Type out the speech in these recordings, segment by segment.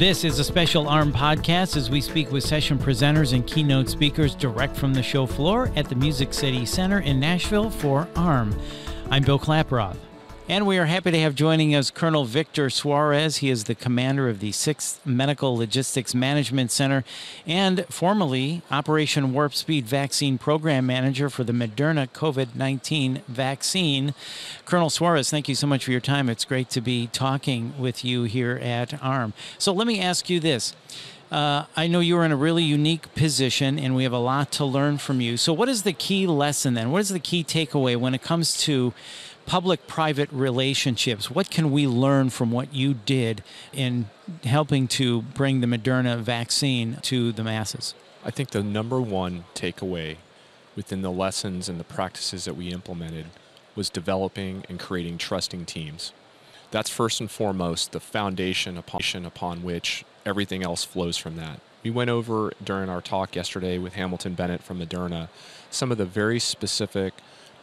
This is a special AHRMM podcast as we speak with session presenters and keynote speakers direct from the show floor at the Music City Center in Nashville for AHRMM. I'm Bill Klaproth. And we are happy to have joining us Colonel Victor Suarez. He is the commander of the 6th Medical Logistics Management Center and formerly Operation Warp Speed Vaccine Program Manager for the Moderna COVID 19 vaccine. Colonel Suarez, thank you so much for your time. It's great to be talking with you here at AHRMM. So let me ask you this. Uh, I know you're in a really unique position and we have a lot to learn from you. So, what is the key lesson then? What is the key takeaway when it comes to public private relationships. What can we learn from what you did in helping to bring the Moderna vaccine to the masses? I think the number one takeaway within the lessons and the practices that we implemented was developing and creating trusting teams. That's first and foremost the foundation upon, upon which everything else flows from that. We went over during our talk yesterday with Hamilton Bennett from Moderna some of the very specific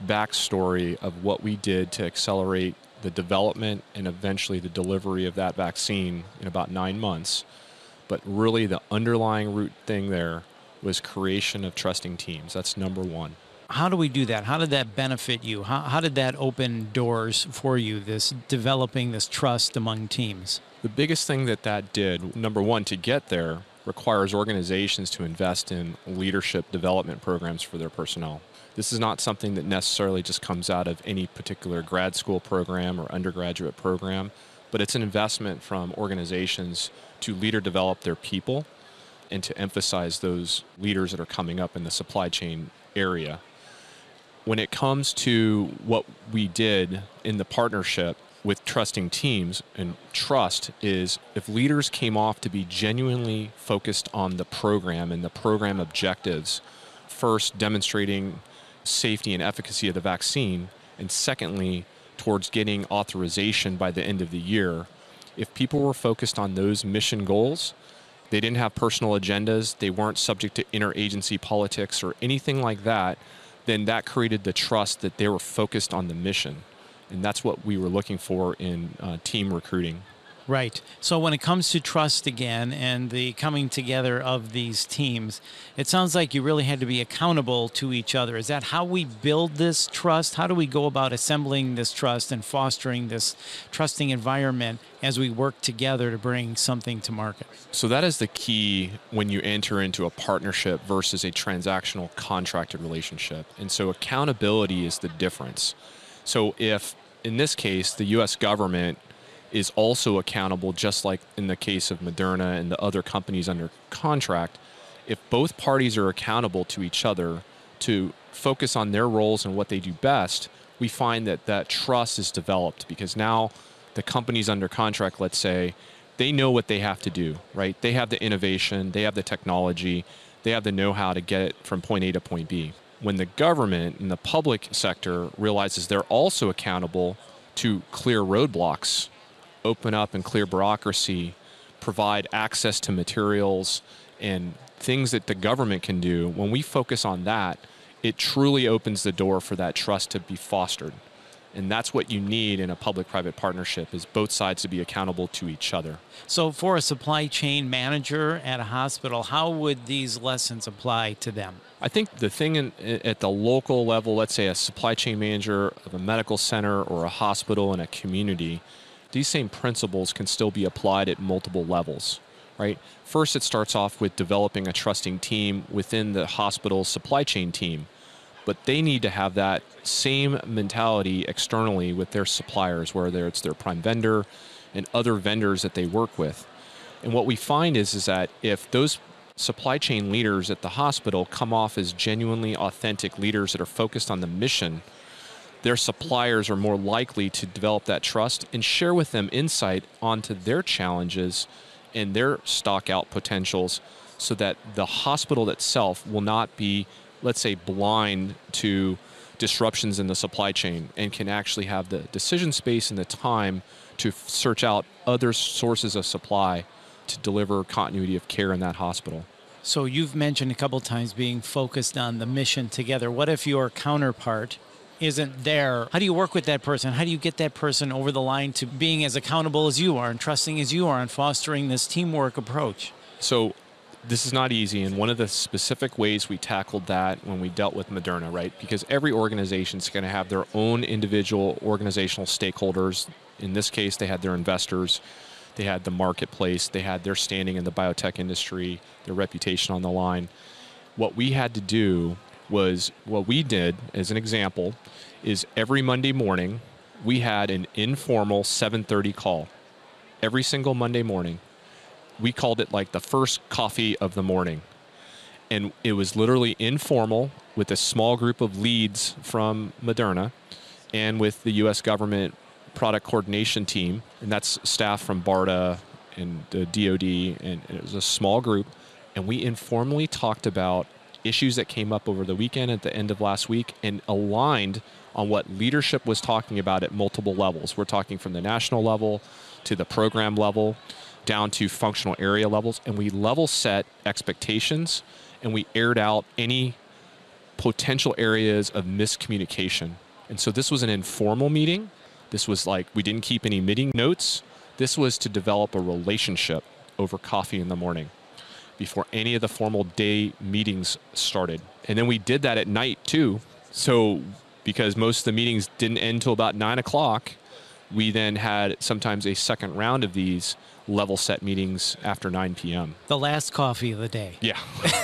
backstory of what we did to accelerate the development and eventually the delivery of that vaccine in about nine months. But really, the underlying root thing there was creation of trusting teams. That's number one. How do we do that? How did that benefit you? How, how did that open doors for you, this developing this trust among teams? The biggest thing that that did, number one, to get there, requires organizations to invest in leadership development programs for their personnel. This is not something that necessarily just comes out of any particular grad school program or undergraduate program, but it's an investment from organizations to leader develop their people and to emphasize those leaders that are coming up in the supply chain area. When it comes to what we did in the partnership with trusting teams, and trust is if leaders came off to be genuinely focused on the program and the program objectives, first demonstrating safety and efficacy of the vaccine, and secondly, towards getting authorization by the end of the year. If people were focused on those mission goals, they didn't have personal agendas, they weren't subject to interagency politics or anything like that, then that created the trust that they were focused on the mission. And that's what we were looking for in uh, team recruiting. Right. So when it comes to trust again and the coming together of these teams, it sounds like you really had to be accountable to each other. Is that how we build this trust? How do we go about assembling this trust and fostering this trusting environment as we work together to bring something to market? So that is the key when you enter into a partnership versus a transactional contracted relationship. And so accountability is the difference. So if in this case the US government is also accountable, just like in the case of Moderna and the other companies under contract. If both parties are accountable to each other to focus on their roles and what they do best, we find that that trust is developed because now the companies under contract, let's say, they know what they have to do, right? They have the innovation, they have the technology, they have the know how to get it from point A to point B. When the government and the public sector realizes they're also accountable to clear roadblocks open up and clear bureaucracy, provide access to materials and things that the government can do, when we focus on that, it truly opens the door for that trust to be fostered. And that's what you need in a public-private partnership is both sides to be accountable to each other. So for a supply chain manager at a hospital, how would these lessons apply to them? I think the thing in, at the local level, let's say a supply chain manager of a medical center or a hospital in a community, these same principles can still be applied at multiple levels, right? First, it starts off with developing a trusting team within the hospital supply chain team, but they need to have that same mentality externally with their suppliers, whether it's their prime vendor and other vendors that they work with. And what we find is, is that if those supply chain leaders at the hospital come off as genuinely authentic leaders that are focused on the mission their suppliers are more likely to develop that trust and share with them insight onto their challenges and their stock out potentials so that the hospital itself will not be, let's say, blind to disruptions in the supply chain and can actually have the decision space and the time to search out other sources of supply to deliver continuity of care in that hospital. So you've mentioned a couple times being focused on the mission together. What if your counterpart isn't there, how do you work with that person? How do you get that person over the line to being as accountable as you are and trusting as you are and fostering this teamwork approach? So, this is not easy, and one of the specific ways we tackled that when we dealt with Moderna, right? Because every organization is going to have their own individual organizational stakeholders. In this case, they had their investors, they had the marketplace, they had their standing in the biotech industry, their reputation on the line. What we had to do was what we did as an example is every Monday morning we had an informal 7:30 call. Every single Monday morning. We called it like the first coffee of the morning. And it was literally informal with a small group of leads from Moderna and with the US government product coordination team and that's staff from BARDA and the DoD and it was a small group and we informally talked about issues that came up over the weekend at the end of last week and aligned on what leadership was talking about at multiple levels. We're talking from the national level to the program level down to functional area levels and we level set expectations and we aired out any potential areas of miscommunication. And so this was an informal meeting. This was like we didn't keep any meeting notes. This was to develop a relationship over coffee in the morning before any of the formal day meetings started. And then we did that at night too. So, because most of the meetings didn't end until about nine o'clock, we then had sometimes a second round of these level set meetings after 9 p.m. The last coffee of the day. Yeah,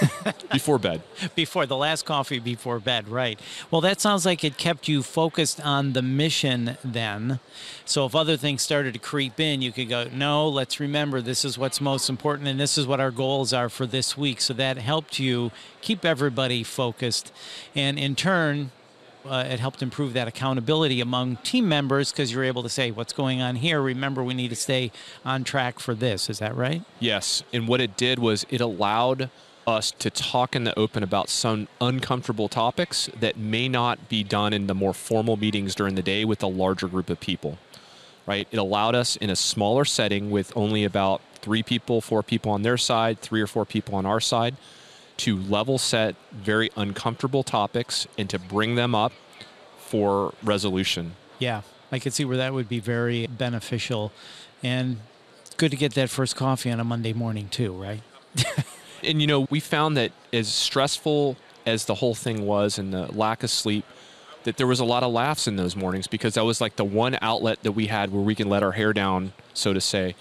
before bed. Before the last coffee before bed, right. Well, that sounds like it kept you focused on the mission then. So if other things started to creep in, you could go, no, let's remember this is what's most important and this is what our goals are for this week. So that helped you keep everybody focused. And in turn, uh, it helped improve that accountability among team members because you're able to say what's going on here? Remember we need to stay on track for this. Is that right? Yes and what it did was it allowed us to talk in the open about some uncomfortable topics that may not be done in the more formal meetings during the day with a larger group of people right? It allowed us in a smaller setting with only about three people four people on their side three or four people on our side to level set very uncomfortable topics and to bring them up for resolution. Yeah, I could see where that would be very beneficial and good to get that first coffee on a Monday morning too, right? and you know, we found that as stressful as the whole thing was and the lack of sleep, that there was a lot of laughs in those mornings because that was like the one outlet that we had where we can let our hair down, so to say,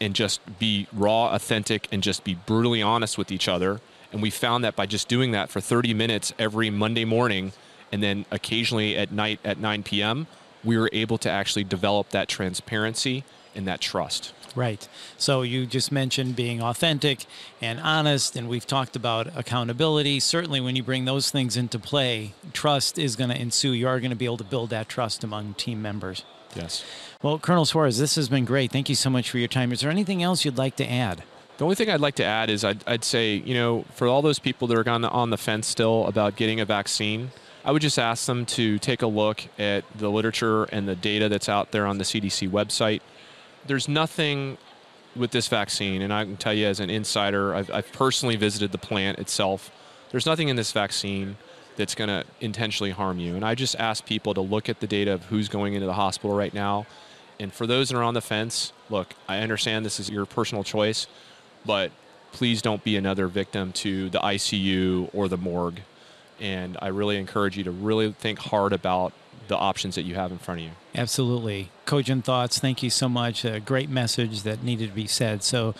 and just be raw, authentic, and just be brutally honest with each other and we found that by just doing that for 30 minutes every Monday morning and then occasionally at night at 9 p.m., we were able to actually develop that transparency and that trust. Right. So you just mentioned being authentic and honest, and we've talked about accountability. Certainly, when you bring those things into play, trust is going to ensue. You are going to be able to build that trust among team members. Yes. Well, Colonel Suarez, this has been great. Thank you so much for your time. Is there anything else you'd like to add? The only thing I'd like to add is I'd, I'd say, you know, for all those people that are on the, on the fence still about getting a vaccine, I would just ask them to take a look at the literature and the data that's out there on the CDC website. There's nothing with this vaccine, and I can tell you as an insider, I've, I've personally visited the plant itself. There's nothing in this vaccine that's going to intentionally harm you. And I just ask people to look at the data of who's going into the hospital right now. And for those that are on the fence, look, I understand this is your personal choice but please don't be another victim to the ICU or the morgue. And I really encourage you to really think hard about the options that you have in front of you. Absolutely. Cogent thoughts. Thank you so much. A great message that needed to be said. So,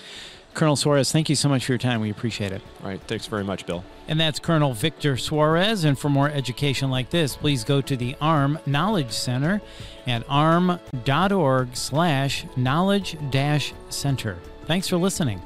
Colonel Suarez, thank you so much for your time. We appreciate it. All right. Thanks very much, Bill. And that's Colonel Victor Suarez. And for more education like this, please go to the AHRMM Knowledge Center at ahrmm.org slash knowledge dash center. Thanks for listening.